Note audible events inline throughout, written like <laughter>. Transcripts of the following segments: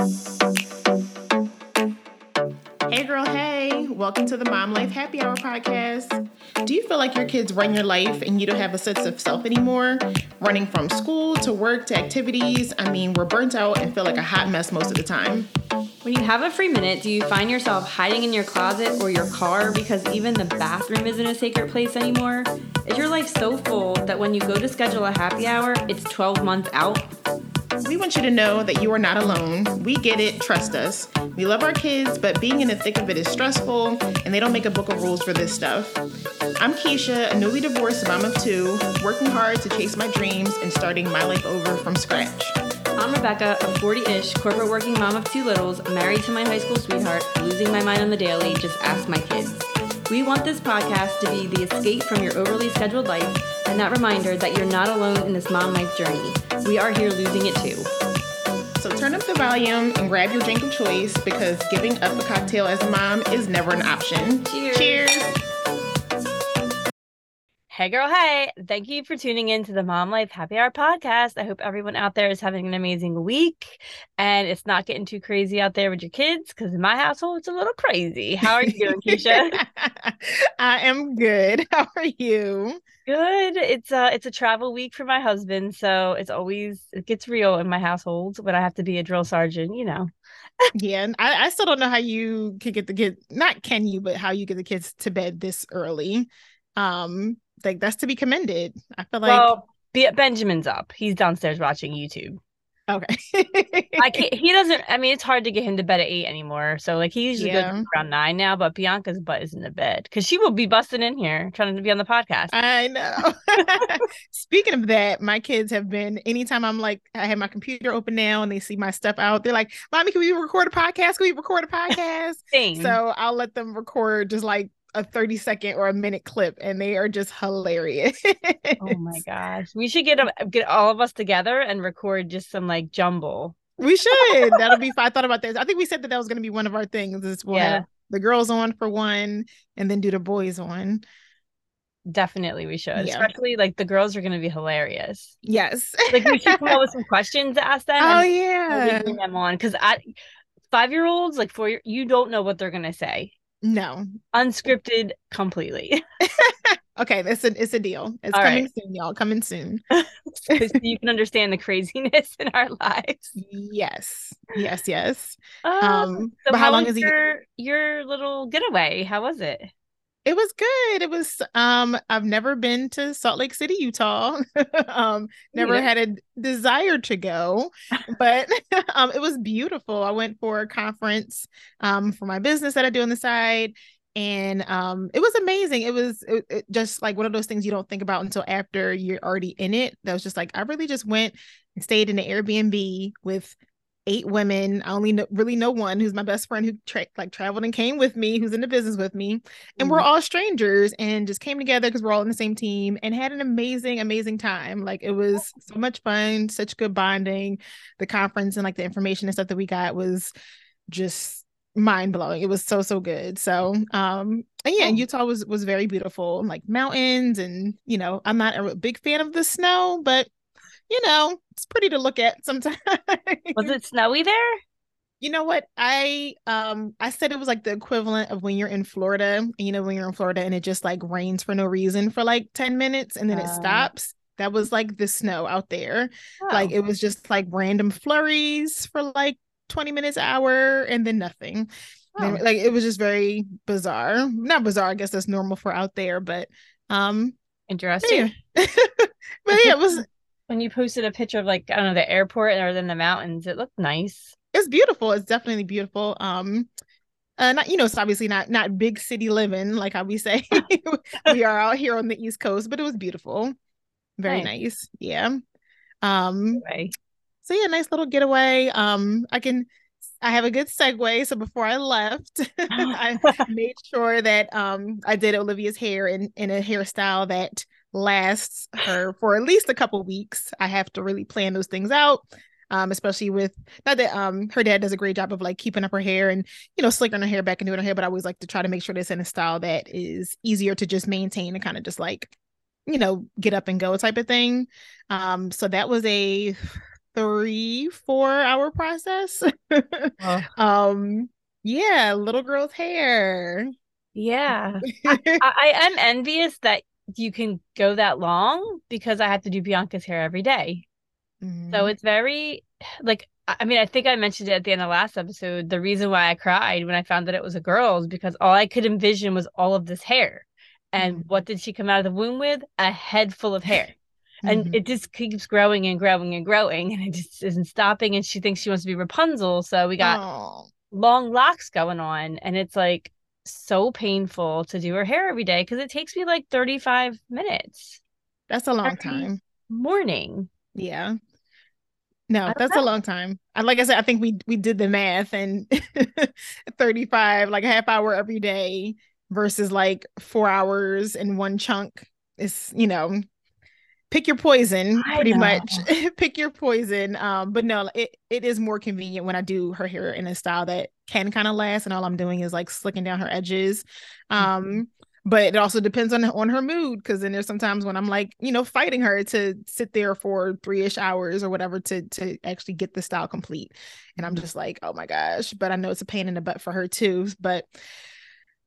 Hey, girl, hey, welcome to the Mom Life Happy Hour podcast. Do you feel like your kids run your life and you don't have a sense of self anymore? Running from school to work to activities, I mean, we're burnt out and feel like a hot mess most of the time. When you have a free minute, do you find yourself hiding in your closet or your car because even the bathroom isn't a sacred place anymore? Is your life so full that when you go to schedule a happy hour, it's 12 months out? We want you to know that you are not alone. We get it, trust us. We love our kids, but being in the thick of it is stressful, and they don't make a book of rules for this stuff. I'm Keisha, a newly divorced mom of two, working hard to chase my dreams and starting my life over from scratch. I'm Rebecca, a 40 ish corporate working mom of two littles, married to my high school sweetheart, losing my mind on the daily, just ask my kids. We want this podcast to be the escape from your overly scheduled life and that reminder that you're not alone in this mom life journey. We are here losing it too. So turn up the volume and grab your drink of choice because giving up a cocktail as a mom is never an option. Cheers. Cheers. Hey, girl. Hey, thank you for tuning in to the Mom Life Happy Hour podcast. I hope everyone out there is having an amazing week and it's not getting too crazy out there with your kids because in my household, it's a little crazy. How are you doing, <laughs> Keisha? I am good. <laughs> How are you? Good. It's uh it's a travel week for my husband, so it's always it gets real in my household when I have to be a drill sergeant, you know. yeah, and I, I still don't know how you can get the kid not can you, but how you get the kids to bed this early. Um, like that's to be commended. I feel like well, Benjamin's up. He's downstairs watching YouTube. Okay. I can't, he doesn't, I mean, it's hard to get him to bed at eight anymore. So, like, he usually Yeah. goes around nine now, but Bianca's butt is in the bed because she will be busting in here trying to be on the podcast. I know. <laughs> Speaking of that, my kids have been anytime I'm like I have my computer open now and they see my stuff out, they're like, Mommy, can we record a podcast? Can we record a podcast? So I'll let them record just like a 30 second or a minute clip and they are just hilarious. oh my <laughs> gosh. We should get, 'em- get all of us together and record just some like jumble. We should. That'll be fun. I thought about this. I think we said that that was going to be one of our things. Is we'll Yeah. the girls on for one and then do the boys on. Definitely, we should. Yeah. Especially like the girls are going to be hilarious. Yes. Like, we should come up with some <laughs> questions to ask them. oh yeah. be bringing them on because I, five year olds, like four, year- you don't know what they're going to say. No. Unscripted completely. <laughs> Okay, it's a it's a deal. It's All coming right. soon, y'all. Coming soon. <laughs> so you can understand the craziness <laughs> in our lives. Yes. Yes, yes. Um, Um so but how long was is your your little getaway? How was it? It was good. It was um I've never been to Salt Lake City, Utah. <laughs> um never neither. had a desire to go, <laughs> but <laughs> um it was beautiful. I went for a conference um for my business that I do on the side and um it was amazing. It was it, it just like one of those things you don't think about until after you're already in it. That was just like I really just went and stayed in an Airbnb with eight women. I only know, really know one who's my best friend who tra- like traveled and came with me, who's in the business with me. And we're Mhm. all strangers and just came together because we're all in the same team and had an amazing amazing time. Like it was so much fun such good bonding. The conference and like the information and stuff that we got was just mind-blowing. It was so so good. So um and yeah and utah was was very beautiful like mountains and you know i'm not a big fan of the snow but you know it's pretty to look at sometimes Was it snowy there? you know what? I um I said it was like the equivalent of when you're in Florida, and you know when you're in Florida and it just like rains for no reason for like 10 minutes and then it Uh. stops. That was like the snow out there. Like Oh. it was just like random flurries for like 20 minutes hour and then nothing. Oh. like it was just very bizarre. Not bizarre, I guess that's normal for out there, but um interesting. yeah. <laughs> but yeah, it was <laughs> When you posted a picture of like I don't know the airport or then the mountains, it looked nice. it's beautiful. It's definitely beautiful. Um, uh, not you know, it's obviously not not big city living like how we say <laughs> <laughs> we are out here on the East Coast, but it was beautiful, very Nice. nice. Yeah. Um. Anyway. So yeah, nice little getaway. Um, I can. I have a good segue. So before I left, <laughs> I made sure that um I did Olivia's hair in in a hairstyle that lasts her for at least a couple weeks. I have to really plan those things out. Um, especially with not that um her dad does a great job of like keeping up her hair and you know slicking her hair back and doing her hair, but I always like to try to make sure that it's in a style that is easier to just maintain and kind of just like you know get up and go type of thing. Um, so that was a three, four hour process. Oh. <laughs> um, yeah, little girl's hair. Yeah. <laughs> I, I am envious that you can go that long because I have to do Bianca's hair every day. So Mhm. it's very like I mean, I think I mentioned it at the end of last episode. The reason why I cried when I found that it was a girl is because all I could envision was all of this hair. And Mhm. what did she come out of the womb with? A head full of hair. And Mhm. it just keeps growing and growing and growing, and it just isn't stopping. And she thinks she wants to be Rapunzel. So we got Oh. long locks going on. And it's like so painful to do her hair every day because it takes me like 35 minutes That's a long time. morning. Yeah. No, that's a long time. Like I said, I think we we did the math and <laughs> 35, like a half hour every day versus like four hours in one chunk is, you know, pick your poison I pretty know. much. <laughs> pick your poison. Um, but no, it, it is more convenient when I do her hair in a style that can kind of last and all I'm doing is like slicking down her edges. Um, but it also depends on on her mood because then there's sometimes when I'm like, you know, fighting her to sit there for three-ish hours or whatever to to actually get the style complete. And I'm just like, oh my gosh. But I know it's a pain in the butt for her too. But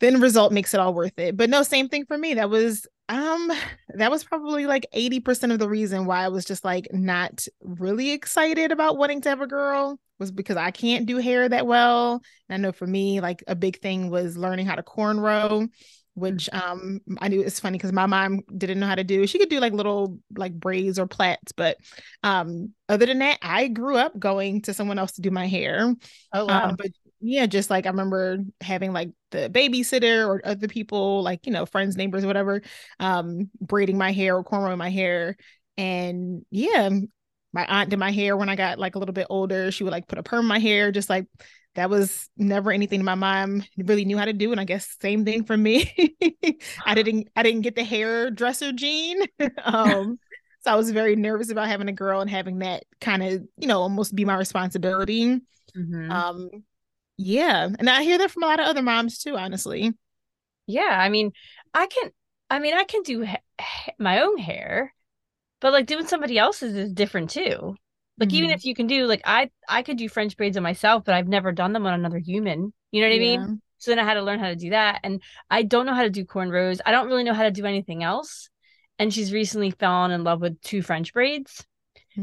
the end result makes it all worth it. But no, same thing for me. That was um that was probably like 80% of the reason why I was just like not really excited about wanting to have a girl was because I can't do hair that well. And I know for me, like a big thing was learning how to cornrow, which um I knew it's funny because my mom didn't know how to do. She could do like little like braids or plaits, but um other than that, I grew up going to someone else to do my hair. Oh Um, but yeah, just like I remember having like the babysitter or other people, like you know, friends, neighbors, whatever, um, braiding my hair or cornrowing my hair. And yeah, my aunt did my hair when I got like a little bit older. She would like put a perm in my hair, just like that was never anything my mom really knew how to do. And I guess same thing for me. <laughs> I didn't I didn't get the hairdresser gene. <laughs> um so I was very nervous about having a girl and having that kind of, you know, almost be my responsibility. Mhm. Um, yeah, and I hear that from a lot of other moms too, honestly. Yeah, I mean, I can I mean, I can do ha- ha- my own hair, but like doing somebody else's is different too. Like even Mhm. if you can do like I I could do French braids on myself, but I've never done them on another human. You know what I mean? So then I had to learn how to do that. And I don't know how to do cornrows. I don't really know how to do anything else. And she's recently fallen in love with two French braids.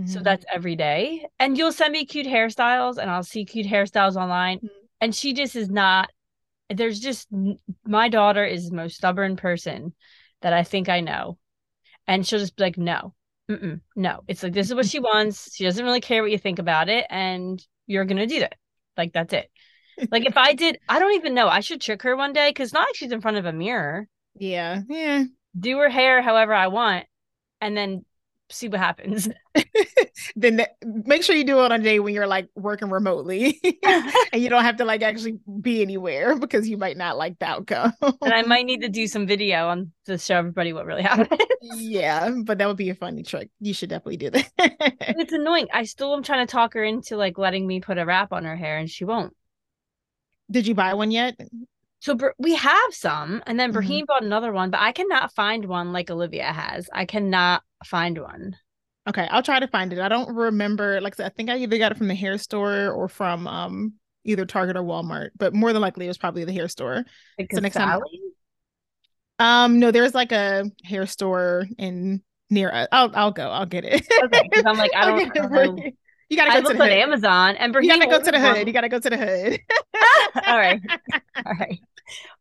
So Mhm. that's every day. And you'll send me cute hairstyles and I'll see cute hairstyles online. Mhm. And she just is not, there's just, my daughter is the most stubborn person that I think I know. And she'll just be like, no, mm-mm, no. It's like, this is what she wants. She doesn't really care what you think about it. And you're going to do that. Like, that's it. Like, if I did, I don't even know. I should trick her one day because not like she's in front of a mirror. yeah, yeah. Do her hair however I want and then see what happens. <laughs> then make sure you do it on a day when you're like working remotely <laughs> and you don't have to like actually be anywhere because you might not like the outcome. and I might <laughs> need to do some video on to show everybody what really happened. yeah, but that would be a funny trick. You should definitely do that. it's annoying. I still am trying to talk her into like letting me put a wrap on her hair, and she won't. Did you buy one yet? So Br- we have some, and then Mhm. Brahim bought another one, but I cannot find one like Olivia has. I cannot find one. Okay, I'll try to find it. I don't remember. Like I said, I think I either got it from the hair store or from um either Target or Walmart, but more than likely it was probably the hair store. Like So next time- Um, no, there's like a hair store in near us. I'll I'll go. I'll get it. Okay, because I'm like <laughs> I don't, get I it don't you. Gotta I go to looked the on hood. Amazon, and Brahim You gotta go to the hood. You gotta go to the hood. All right, all right.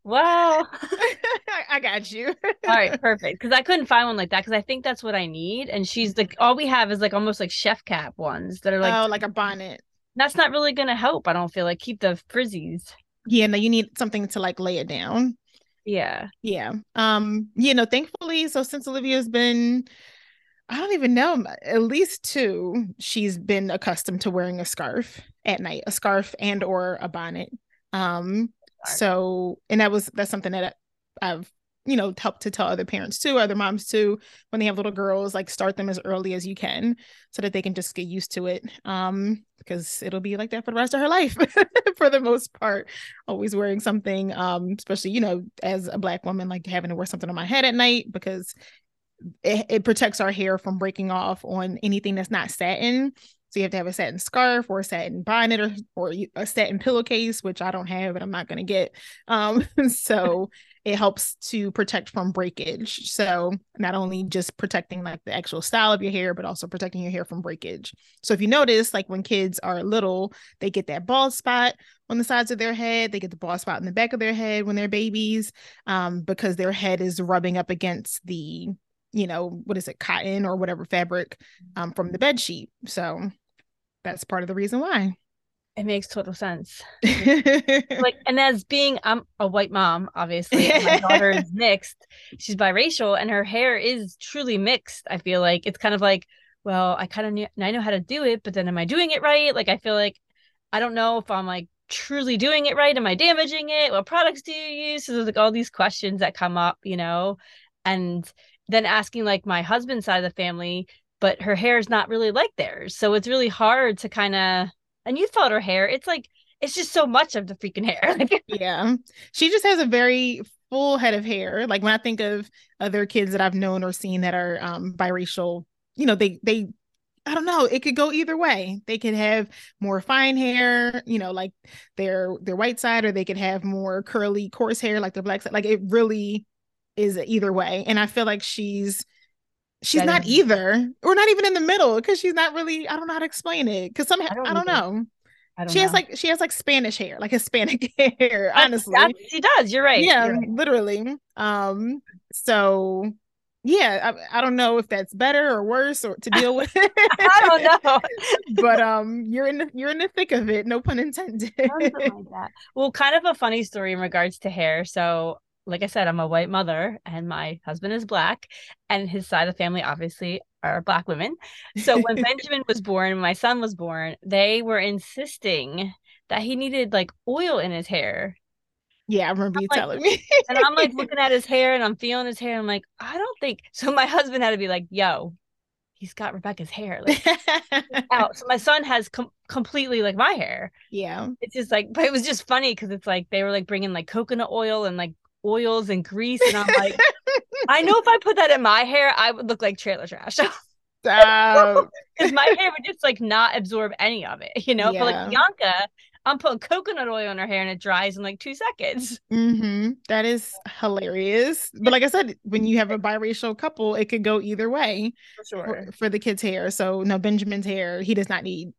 Well, <laughs> I got you. <laughs> all right, <laughs> perfect. Because I couldn't find one like that because I think that's what I need, and she's like, all we have is like almost like chef cap ones that are like oh, like a bonnet. that's not really gonna help. I don't feel like keep the frizzies. Yeah, no, you need something to like lay it down. Yeah. Yeah. Um, you know, thankfully, so since Olivia's been, I don't even know, at least two, she's been accustomed to wearing a scarf at night, a scarf and or a bonnet. Um, So and that was that's something that I've you know helped to tell other parents too, other moms too, when they have little girls, like start them as early as you can so that they can just get used to it. Um, because it'll be like that for the rest of her life <laughs> for the most part always wearing something um especially you know as a black woman like having to wear something on my head at night because it, it protects our hair from breaking off on anything that's not satin So you have to have a satin scarf or a satin bonnet or, or a satin pillowcase, which I don't have and I'm not going to get. Um, <laughs> so it helps to protect from breakage. So not only just protecting like the actual style of your hair, but also protecting your hair from breakage. So if you notice, like when kids are little, they get that bald spot on the sides of their head. They get the bald spot in the back of their head when they're babies, um, because their head is rubbing up against the, you know, what is it, cotton or whatever fabric um, from the bed sheet. So that's part of the reason why. It makes total sense. <laughs> like, and as being I'm a white mom, obviously, my daughter is <laughs> mixed. She's biracial, and her hair is truly mixed. I feel like it's kind of like, well, I kind of knew, I know how to do it, but then am I doing it right? Like, I feel like I don't know if I'm like truly doing it right. Am I damaging it? What products do you use? So there's like all these questions that come up, you know, and then asking like my husband's side of the family, but her hair is not really like theirs. So it's really hard to kind of and you thought her hair. It's like it's just so much of the freaking hair. <laughs> yeah, she just has a very full head of hair. Like when I think of other kids that I've known or seen that are um, biracial, you know, they they I don't know. It could go either way. They could have more fine hair, you know, like their their white side, or they could have more curly, coarse hair, like their black side. Like it really is either way. And I feel like she's she's not either or not even in the middle because she's not really i don't know how to explain it because some i don't, I don't know. I don't she know. has like she has like spanish hair like hispanic <laughs> hair honestly. she does you're right yeah you're right. literally. Um so yeah I, I don't know if that's better or worse or to deal with. <laughs> I don't know. <laughs> But um you're in the, you're in the thick of it no pun intended. Like well kind of a funny story in regards to hair so like I said, I'm a white mother and my husband is black, and his side of the family obviously are black women. So when <laughs> Benjamin was born, my son was born, they were insisting that he needed like oil in his hair. Yeah, I remember you like, telling me. and I'm like <laughs> looking at his hair and I'm feeling his hair. I'm like, I don't think so. My husband had to be like, yo, he's got Rebecca's hair like <laughs> out. So my son has com- completely like my hair. Yeah. It's just like, but it was just funny because it's like they were like bringing like coconut oil and like oils and grease. And I'm like, <laughs> I know if I put that in my hair, I would look like trailer trash. <laughs> Because <laughs> my hair would just like not absorb any of it, you know? Yeah. But like Bianca, I'm putting coconut oil in her hair and it dries in like two seconds. Mm-hmm. That is hilarious. But like I said, when you have a biracial couple, it could go either way for, sure. for, for the kid's hair. So no, Benjamin's hair, he does not need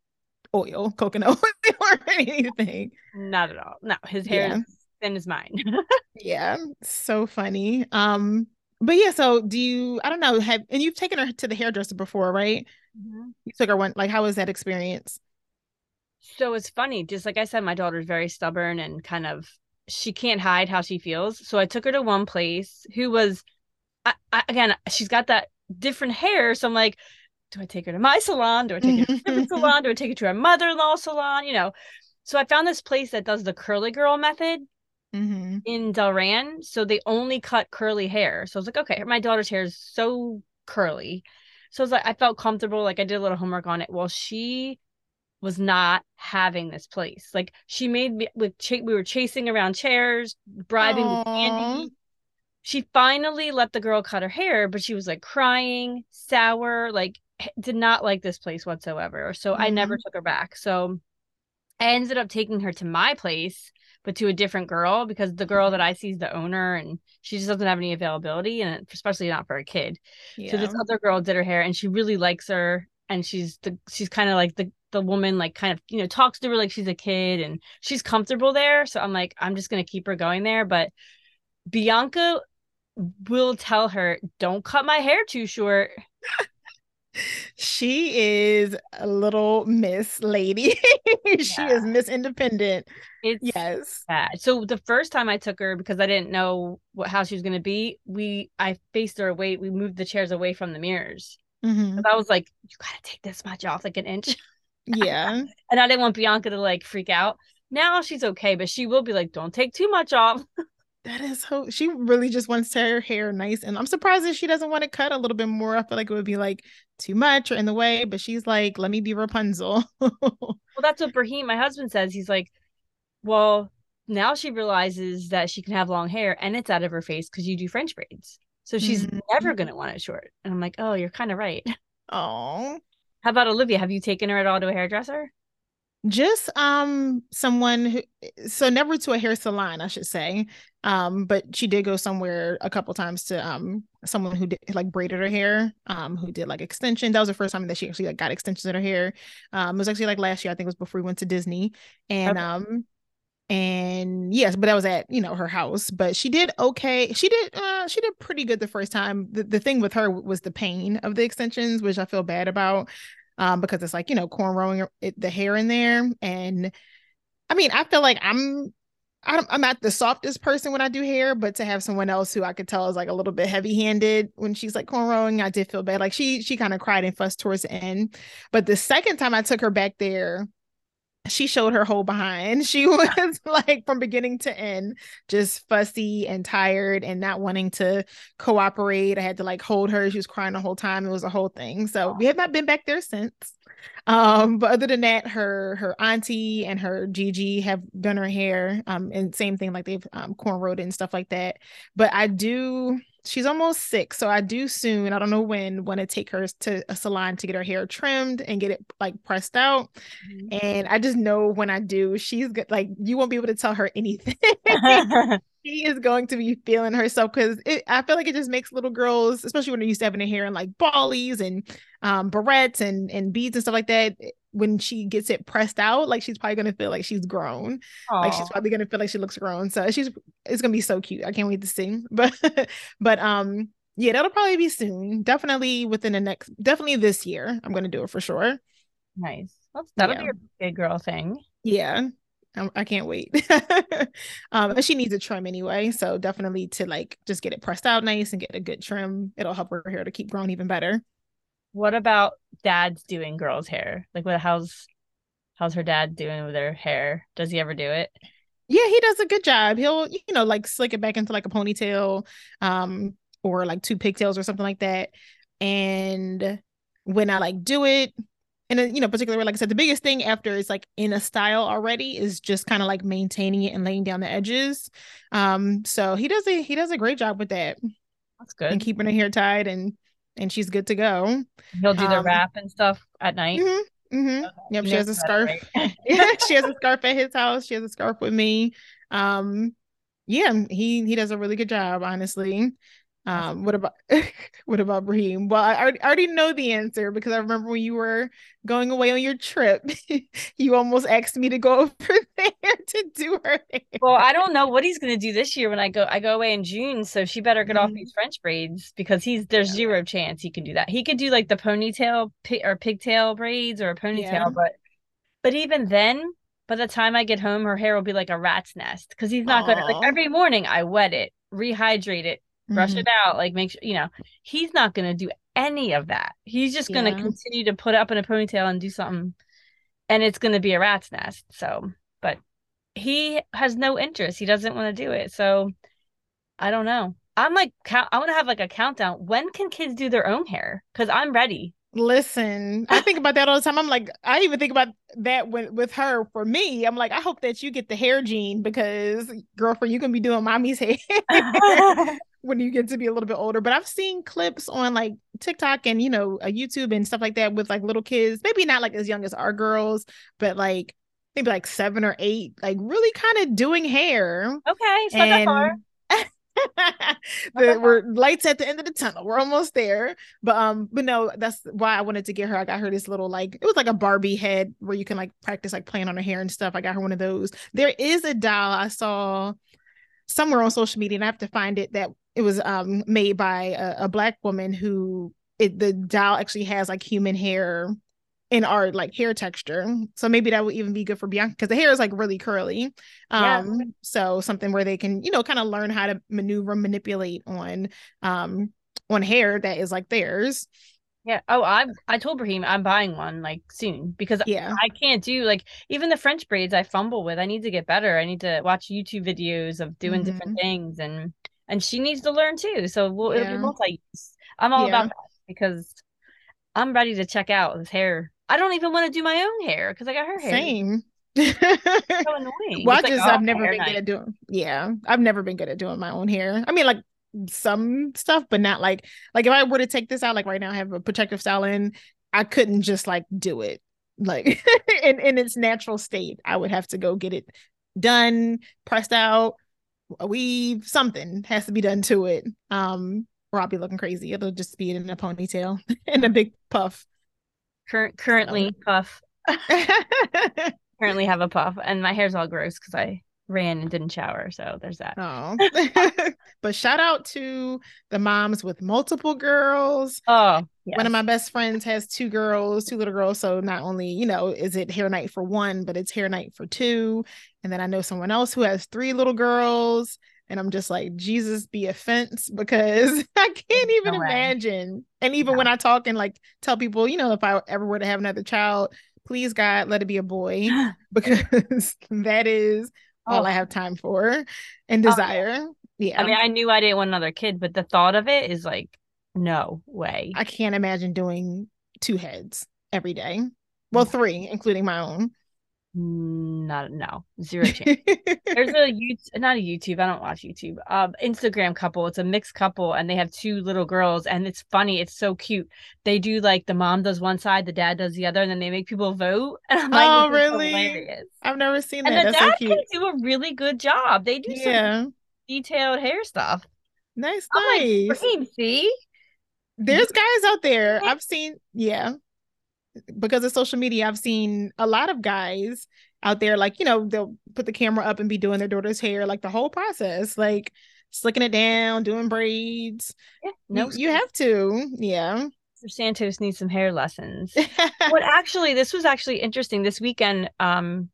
oil, coconut oil or anything. Not at all. No, his hair yeah. is thin as mine. <laughs> yeah, so funny. Um, but yeah, so do you? I don't know. Have and you've taken her to the hairdresser before, right? Mm-hmm. You took her one. Like, how was that experience? So it's funny. Just like I said, my daughter's very stubborn and kind of she can't hide how she feels. So I took her to one place who was, I, I, again, she's got that different hair. So I'm like, do I take her to my salon? Do I take her to a different <laughs> salon? Do I take her to a mother-in-law salon? You know. So I found this place that does the curly girl method mm-hmm. in Delran. So they only cut curly hair. So I was like, okay, my daughter's hair is so curly. So I was like, I felt comfortable. Like I did a little homework on it. Well, she was not having this place. Like she made me with ch- we were chasing around chairs, bribing Aww. with candy. She finally let the girl cut her hair, but she was like crying, sour, like did not like this place whatsoever. So mm-hmm. I never mm-hmm. took her back. So I ended up taking her to my place but to a different girl because the girl that mm-hmm. I see is the owner and she just doesn't have any availability and especially not for a kid. Yeah. So this other girl did her hair and she really likes her and she's the she's kind of like the the woman like kind of you know talks to her like she's a kid and she's comfortable there. So I'm like I'm just gonna keep her going there. But Bianca will tell her don't cut my hair too short. She is a little miss lady. <laughs> she is miss independent. It's yes. Bad. So the first time I took her because I didn't know what how she was going to be, we I faced her away. We moved the chairs away from the mirrors. Mm-hmm. I was like, you got to take this much off, like an inch. <laughs> Yeah. and I didn't want Bianca to like freak out. Now she's okay, but she will be like, don't take too much off. <laughs> That is so she really just wants her hair nice. And I'm surprised that she doesn't want to cut a little bit more. I feel like it would be like too much or in the way, but she's like, let me be Rapunzel. <laughs> well, that's what Brahim, my husband, says. He's like, Well, now she realizes that she can have long hair and it's out of her face because you do French braids. So she's mm-hmm. never gonna want it short. And I'm like, Oh, you're kind of right. Oh. How about Olivia? Have you taken her at all to a hairdresser? Just um someone who so never to a hair salon i should say um but she did go somewhere a couple times to um someone who did like braided her hair um who did like extension. That was the first time that she actually like got extensions in her hair. Um it was actually like last year i think it was before we went to disney. And okay. um and yes but that was at you know her house. But she did okay. She did uh she did pretty good the first time. The, the thing with her was the pain of the extensions which i feel bad about um, because it's like you know cornrowing the hair in there. And I mean, I feel like I'm I'm not the softest person when I do hair, but to have someone else who I could tell is like a little bit heavy handed when she's like cornrowing, I did feel bad. Like she she kind of cried and fussed towards the end. But the second time I took her back there, she showed her whole behind. <laughs> She was like from beginning to end, just fussy and tired and not wanting to cooperate. I had to like hold her. She was crying the whole time. It was a whole thing. So we have not been back there since. Um, but other than that, her her auntie and her Gigi have done her hair. Um, and same thing, like they've um cornrowed and stuff like that. But I do she's almost six, so I do soon. I don't know when. Want to take her to a salon to get her hair trimmed and get it like pressed out. Mm-hmm. And I just know when I do, she's good. Like you won't be able to tell her anything. <laughs> <laughs> she is going to be feeling herself because I feel like it just makes little girls, especially when they're used to having their hair in like ballies and um, barrettes and and beads and stuff like that. When she gets it pressed out, like she's probably gonna feel like she's grown. Aww. Like she's probably gonna feel like she looks grown. So she's it's gonna be so cute. I can't wait to see. <laughs> But but um yeah, that'll probably be soon. Definitely within the next, definitely this year. I'm gonna do it for sure. Nice. that'll yeah. be a big girl thing. Yeah. I can't wait. <laughs> um, and she needs a trim anyway, so definitely to like just get it pressed out nice and get a good trim. It'll help her hair to keep growing even better. What about dads doing girls' hair? Like, what? How's how's her dad doing with her hair? Does he ever do it? Yeah, he does a good job. He'll you know like slick it back into like a ponytail, um, or like two pigtails or something like that. And when I like do it, and you know particularly like i said the biggest thing after it's like in a style already is just kind of like maintaining it and laying down the edges um so he does a he does a great job with that that's good and keeping her hair tied and and she's good to go he'll do the um, wrap and stuff at night mm-hmm, mm-hmm. Okay. yep she has a scarf right? yeah <laughs> she has a scarf at his house she has a scarf with me um yeah he he does a really good job honestly um, what about <laughs> what about Brahim? Well, I already, I already know the answer because I remember when you were going away on your trip, <laughs> you almost asked me to go <laughs> over there to do her hair. Well, I don't know what he's gonna do this year when I go I go away in June, so she better get mm-hmm. off these French braids because he's there's yeah. zero chance he can do that. He could do like the ponytail or pigtail braids or a ponytail, yeah. but but even then, by the time I get home, her hair will be like a rat's nest because he's not Aww. gonna like every morning I wet it, rehydrate it, brush mm-hmm. it out, like make sure, you know, he's not going to do any of that. He's just going to yeah. continue to put up in a ponytail and do something, and it's going to be a rat's nest. So, but he has no interest. He doesn't want to do it. So, I don't know. I'm like, I want to have like a countdown. When can kids do their own hair? Because I'm ready. Listen, I think about that all the time. I'm like, I even think about that with, with her. For me, I'm like, I hope that you get the hair gene because, girlfriend, you can be doing mommy's hair <laughs> <laughs> when you get to be a little bit older. But I've seen clips on like TikTok and you know YouTube and stuff like that with like little kids, maybe not like as young as our girls, but like maybe like seven or eight, like really kind of doing hair. Okay, not and, <laughs> that far. the, we're lights at the end of the tunnel. We're almost there. But um, but no, that's why I wanted to get her. I got her this little like it was like a Barbie head where you can like practice like playing on her hair and stuff. I got her one of those. There is a doll I saw somewhere on social media, and I have to find it that it was um made by a, a black woman who it the doll actually has like human hair in our like hair texture. So maybe that would even be good for Bianca because the hair is like really curly. Um, yeah. so something where they can, you know, kind of learn how to maneuver, manipulate on um on hair that is like theirs. Yeah. Oh, I I told Brahim I'm buying one like soon because yeah I can't do like even the French braids I fumble with. I need to get better. I need to watch YouTube videos of doing mm-hmm. different things and and she needs to learn too. So we'll, yeah. it'll be multi use. I'm all yeah. about that because I'm ready to check out his hair. I don't even want to do my own hair because I got her hair. Same. so <laughs> annoying. Well, I just like, oh, I've never been night. good at doing. Yeah, I've never been good at doing my own hair. I mean, like some stuff, but not like like if I were to take this out, like right now, I have a protective style in. I couldn't just like do it like <laughs> in, in its natural state. I would have to go get it done, pressed out, a weave, something has to be done to it. Um, or I'll be looking crazy. It'll just be in a ponytail <laughs> and a big puff. Current currently so. puff. <laughs> currently have a puff, and my hair's all gross because I ran and didn't shower. So there's that. Oh, <laughs> <laughs> but shout out to the moms with multiple girls. Oh, yes. one of my best friends has two girls, two little girls. So not only, you know, is it hair night for one, but it's hair night for two. And then I know someone else who has three little girls. And I'm just like, Jesus be offense <laughs> because I can't even no imagine. And even no. when I talk and like tell people, you know, if I ever were to have another child, please God, let it be a boy <gasps> because that is all I oh. have time for and desire. Oh, yeah. I mean, I knew I didn't want another kid, but the thought of it is like, no way. I can't imagine doing two heads every day. Well, mm. three, including my own. Not no zero chance. <laughs> There's a YouTube, not a YouTube. I don't watch YouTube. Um, Instagram couple. It's a mixed couple, and they have two little girls, and it's funny. It's so cute. They do like the mom does one side, the dad does the other, and then they make people vote. <laughs> And I'm like, oh really? I've never seen that. And the That's dad so can do a really good job. They do yeah. some detailed hair stuff. Nice, I'm nice. Like, see, there's guys out there. <laughs> I've seen. Yeah, because of social media, I've seen a lot of guys out there, like, you know, they'll put the camera up and be doing their daughter's hair, like the whole process, like slicking it down, doing braids. Yeah, no, you, you have to. Yeah. Santos needs some hair lessons. <laughs> but actually, this was actually interesting. This weekend, um,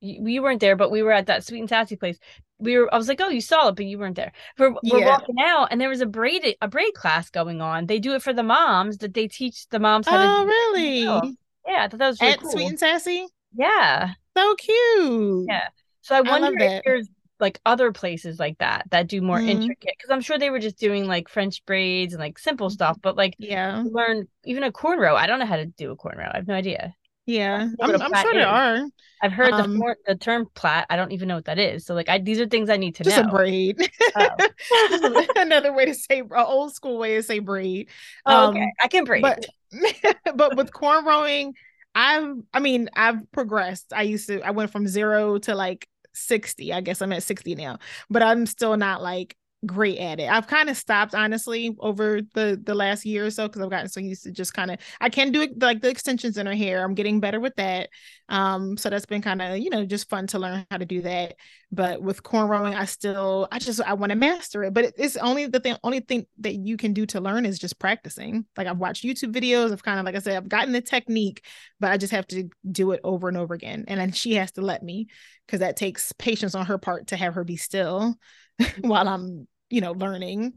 we weren't there, but we were at that sweet and sassy place. We were. I was like, "Oh, you saw it, but you weren't there." We're, we're walking out, and there was a braid a braid class going on. They do it for the moms. That they teach the moms how oh, to. Oh, really? Yeah, I thought that was really at cool. Sweet and Sassy. Yeah, so cute. Yeah. So I wonder I if there's like other places like that that do more mm-hmm. intricate because I'm sure they were just doing like French braids and like simple stuff, but like yeah, learn even a cornrow. I don't know how to do a cornrow. I have no idea. Yeah, I'm, I'm sure there are. I've heard um, the, the term plait. I don't even know what that is. So like, I these are things I need to just know. Just a braid. Oh. <laughs> Another way to say, an old school way to say braid. Oh, okay, um, I can braid. But <laughs> but with cornrowing, I've I mean I've progressed. I used to I went from zero to like 60. I guess I'm at 60 now, but I'm still not like great at it. I've kind of stopped honestly over the the last year or so because I've gotten so used to just kind of I can do it like the extensions in her hair. I'm getting better with that. Um, so that's been kind of you know just fun to learn how to do that. But with cornrowing, I still I just I want to master it. But it's only the thing only thing that you can do to learn is just practicing. Like I've watched YouTube videos. I've kind of like I said I've gotten the technique, but I just have to do it over and over again. And then she has to let me because that takes patience on her part to have her be still <laughs> while I'm, you know, learning.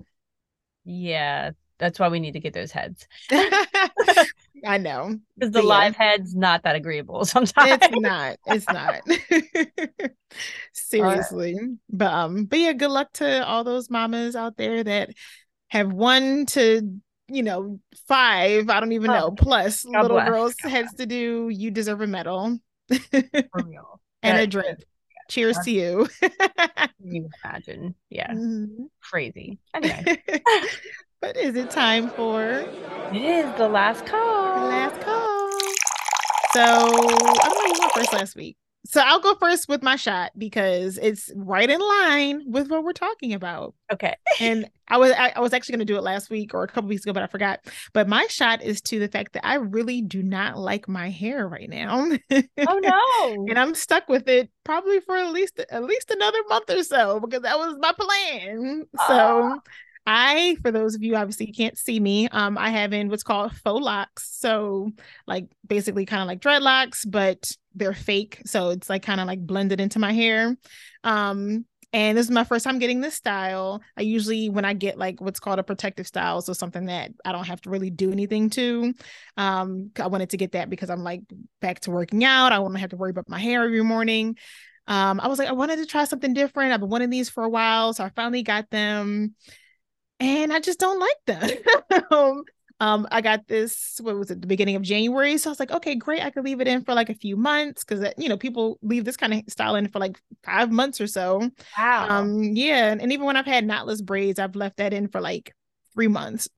Yeah, that's why we need to get those heads. <laughs> I know. Because the live head's not that agreeable <laughs> sometimes. It's not. It's not. Seriously. Right. But um, but yeah, good luck to all those mamas out there that have one to you know, five, I don't even oh, know, plus God little bless. girls heads to do. You deserve a medal. For real. and that, a drink. Cheers to you. <laughs> you imagine. Yeah. Mm-hmm. Crazy. Anyway. <laughs> but is it time for? It is the last call. The last call. So I don't know you went first last week. So I'll go first with my shot because it's right in line with what we're talking about. Okay. and <laughs> I was I, I was actually going to do it last week or a couple weeks ago, but I forgot. But my shot is to the fact that I really do not like my hair right now. oh <laughs> no! and I'm stuck with it probably for at least at least another month or so because that was my plan. So. I, for those of you obviously can't see me, um, I have in what's called faux locks. So like basically kind of like dreadlocks, but they're fake. So it's like kind of like blended into my hair. Um, and this is my first time getting this style. I usually, when I get like what's called a protective style, so something that I don't have to really do anything to, um, I wanted to get that because I'm like back to working out. I won't have to worry about my hair every morning. Um, I was like, I wanted to try something different. I've been wanting these for a while, so I finally got them, and I just don't like them. <laughs> um, um, I got this, what was it, the beginning of January. So I was like, okay, great. I could leave it in for like a few months because, you know, people leave this kind of style in for like five months or so. Wow. Um, yeah. And, and even when I've had knotless braids, I've left that in for like three months,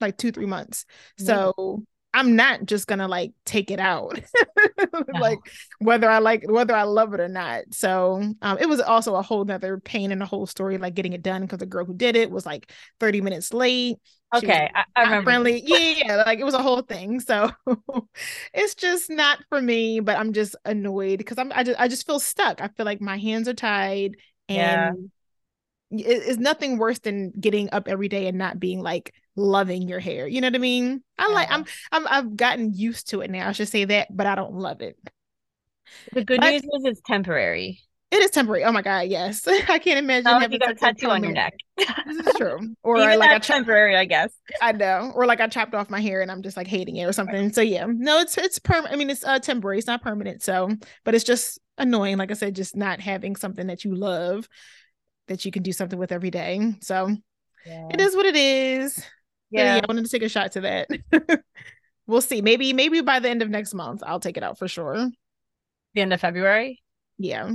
like two, three months. So I'm not just gonna like take it out, <laughs> no. like whether I like whether I love it or not. So um, it was also a whole nother pain in the whole story, like getting it done because the girl who did it was like 30 minutes late. Okay, I, I remember. Friendly, yeah, yeah, like it was a whole thing. So <laughs> it's just not for me. But I'm just annoyed because I'm I just I just feel stuck. I feel like my hands are tied, and yeah. It, it's nothing worse than getting up every day and not being like loving your hair. You know what I mean? I like I'm I'm I've gotten used to it now. I should say that, but I don't love it. The good but, news is it's temporary. It is temporary. Oh my god, yes. <laughs> I can't imagine having you got a tattoo on your neck. this is true. <laughs> Or Even like that's temporary, I guess. I know. Or like I chopped off my hair and I'm just like hating it or something. Right. So yeah, no, it's it's permanent. I mean, it's uh temporary. It's not permanent. So, but it's just annoying. Like I said, just not having something that you love that you can do something with every day. So yeah. it is what it is. Yeah. yeah, I wanted to take a shot to that. <laughs> we'll see. Maybe maybe by the end of next month, I'll take it out for sure. The end of February. Yeah.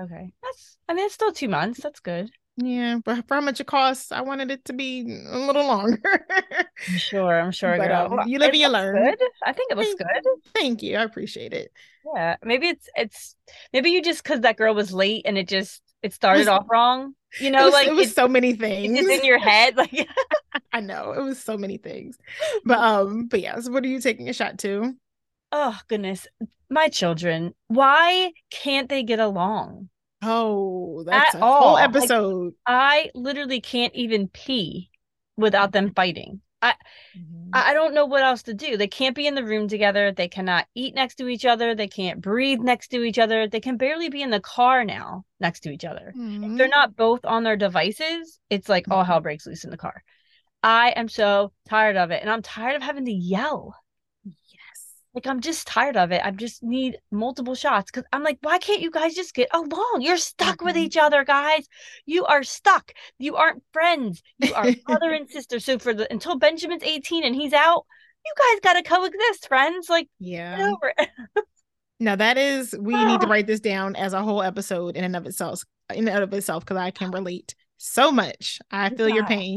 Okay. That's I mean it's still two months. That's good. Yeah, but for how much it costs, I wanted it to be a little longer. I'm sure, I'm sure. <laughs> But, um, you live and you learn. Good. I think it looks thank, good. Thank you. I appreciate it. Yeah. Maybe it's it's maybe you just because that girl was late and it just it started it was, off wrong. You know, it was, like it was so many things. It's in your head. Like <laughs> I know it was so many things. But um, but yeah, so what are you taking a shot to? Oh goodness. My children, why can't they get along? Oh, that's At a all. whole episode. Like, I literally can't even pee without them fighting. I mm-hmm. I don't know what else to do. They can't be in the room together. They cannot eat next to each other. They can't breathe next to each other. They can barely be in the car now next to each other. Mm-hmm. If they're not both on their devices, it's like all hell mm-hmm. breaks loose in the car. I am so tired of it. And I'm tired of having to yell. Like I'm just tired of it. I just need multiple shots because I'm like, why can't you guys just get along? You're stuck mm-hmm. with each other, guys. You are stuck. You aren't friends. You are brother and <laughs> sister. So for the until Benjamin's 18 and he's out, you guys gotta coexist, friends. Like, yeah. now that is <laughs> we need to write this down as a whole episode in and of itself, in and of itself, because I can relate so much. I feel yeah. your pain.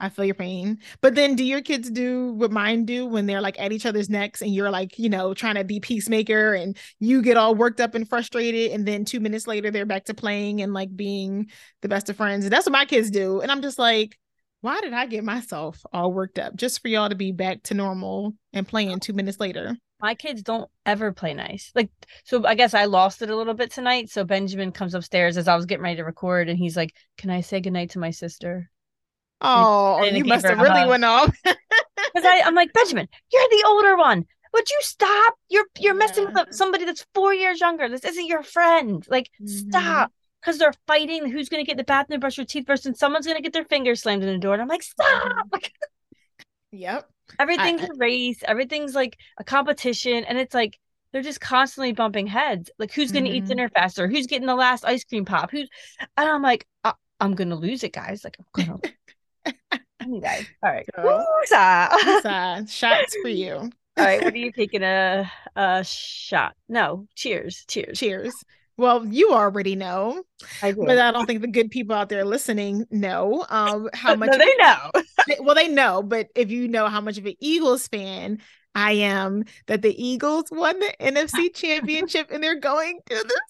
I feel your pain. But then do your kids do what mine do when they're like at each other's necks and you're like, you know, trying to be peacemaker and you get all worked up and frustrated and then 2 minutes later they're back to playing and like being the best of friends. And that's what my kids do. And I'm just like, why did I get myself all worked up just for y'all to be back to normal and playing 2 minutes later? My kids don't ever play nice. Like so I guess I lost it a little bit tonight. So Benjamin comes upstairs as I was getting ready to record and he's like, "Can I say goodnight to my sister?" Oh, you must have really went off. <laughs> Because I'm like Benjamin, you're the older one. Would you stop? You're you're yeah. messing with somebody that's four years younger. This isn't your friend. Like, mm-hmm. stop. Because they're fighting. Who's gonna get the bathroom, brush your teeth first, and someone's gonna get their fingers slammed in the door. And I'm like, stop. yep. Everything's I, a race. Everything's like a competition, and it's like they're just constantly bumping heads. Like, who's gonna mm-hmm. eat dinner faster? Who's getting the last ice cream pop? Who's? And I'm like, I- I'm gonna lose it, guys. Like, I'm gonna guys. All right. Woosah. Shots for you. <laughs> All right. What are you taking a a shot? No. Cheers. Cheers. Cheers. Well, you already know, I but I don't think the good people out there listening know um, how <laughs> much no, they know. <laughs> well, they know, but if you know how much of an Eagles fan I am that the Eagles won the <laughs> NFC championship and they're going to the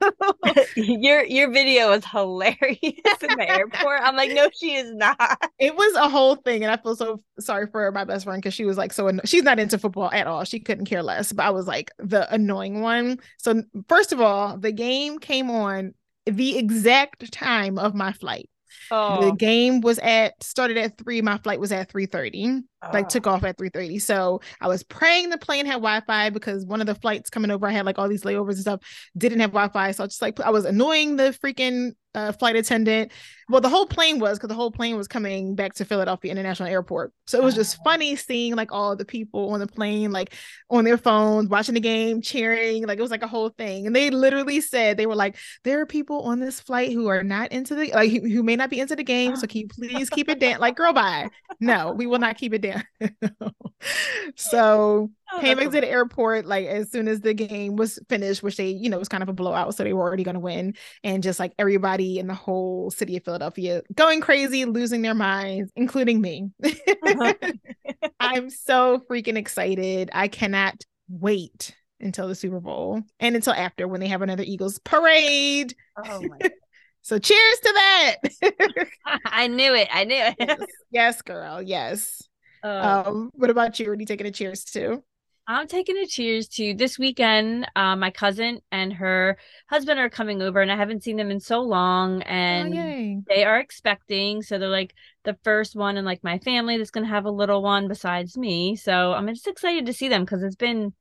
Super <laughs> Bowl. your your video was hilarious in the airport. I'm like, no, she is not. <laughs> It was a whole thing, and I feel so sorry for my best friend because she was like so anno- she's not into football at all. She couldn't care less, but I was like the annoying one. So first of all, the game came on the exact time of my flight. Oh. The game was at started at three. My flight was at three thirty. Oh. Like took off at three thirty. So I was praying the plane had Wi Fi because one of the flights coming over, I had like all these layovers and stuff, didn't have Wi Fi. So I just like I was annoying the freaking uh, flight attendant. Well, the whole plane was because the whole plane was coming back to Philadelphia International Airport. So it was just oh. funny seeing like all the people on the plane, like on their phones, watching the game, cheering. Like it was like a whole thing. And they literally said they were like, there are people on this flight who are not into the like who, who may not be into the game. So can you please keep it down? Like, girl, bye. No, we will not keep it down. <laughs> so oh, came back to the airport like as soon as the game was finished, which they, you know, was kind of a blowout. So they were already gonna win. And just like everybody everybody in the whole city of Philadelphia going crazy, losing their minds, including me. Uh-huh. <laughs> I'm so freaking excited. I cannot wait until the Super Bowl and until after when they have another Eagles parade. Oh my <laughs> So cheers to that. I knew it. I knew it. yes. yes, girl. Yes. Uh, Um, what about you? What are you taking a cheers to? I'm taking a cheers to this weekend. Uh, my cousin and her husband are coming over, and I haven't seen them in so long. Oh, And yay. they are expecting, so they're like the first one in like my family that's gonna have a little one besides me. So I'm just excited to see them because it's been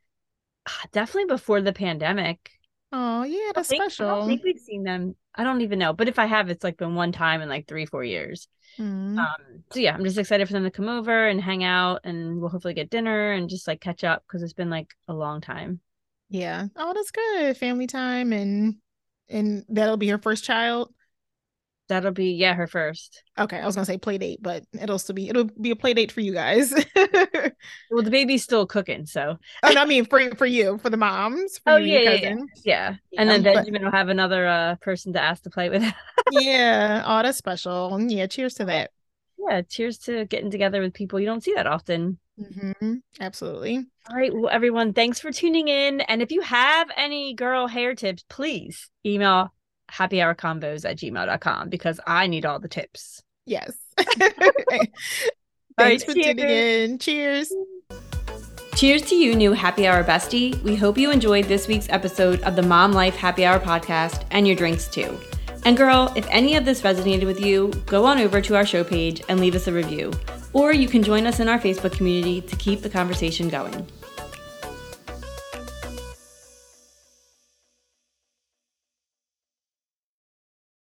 ah, definitely before the pandemic. Oh, yeah, I that's think, I special. don't think we've seen them. I don't even know, but if I have, it's like been one time in like three, four years. Mm. Um, so yeah, I'm just excited for them to come over and hang out, and we'll hopefully get dinner and just like catch up because it's been like a long time. yeah. Oh, that's good. Family time and and that'll be her first child. That'll be yeah, her first. Okay, I was gonna say play date, but it'll still be it'll be a play date for you guys. <laughs> Well, the baby's still cooking, so oh, no, I mean for for you, for the moms, for Oh, you and your yeah, yeah, yeah. Yeah, And then but- Benjamin will have another uh person to ask to play with. <laughs> Yeah. Oh, that's special. Yeah, cheers to that. yeah, cheers to getting together with people you don't see that often. hmm Absolutely. All right, well, everyone, thanks for tuning in. And if you have any girl hair tips, please email happyhourcombos at gmail.com because I need all the tips. Yes. <laughs> <laughs> right, Thanks for cheers. tuning in. Cheers. Cheers to you, new Happy Hour bestie. We hope you enjoyed this week's episode of the Mom Life Happy Hour podcast and your drinks too. And girl, if any of this resonated with you, go on over to our show page and leave us a review. Or you can join us in our Facebook community to keep the conversation going.